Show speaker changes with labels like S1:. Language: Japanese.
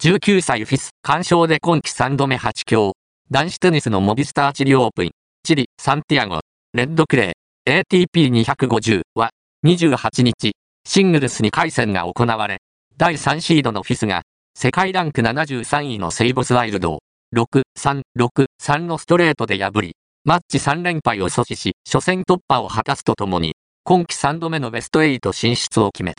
S1: 19歳フィス、干渉で今季3度目8強。男子テニスのモビスターチリオープン、チリ、サンティアゴ、レッドクレー、ATP250 は、28日、シングルス2回戦が行われ、第3シードのフィスが、世界ランク73位のセイボスワイルドを、6、3、6、3のストレートで破り、マッチ3連敗を阻止し、初戦突破を果たすとともに、今季3度目のベスト8進出を決めた。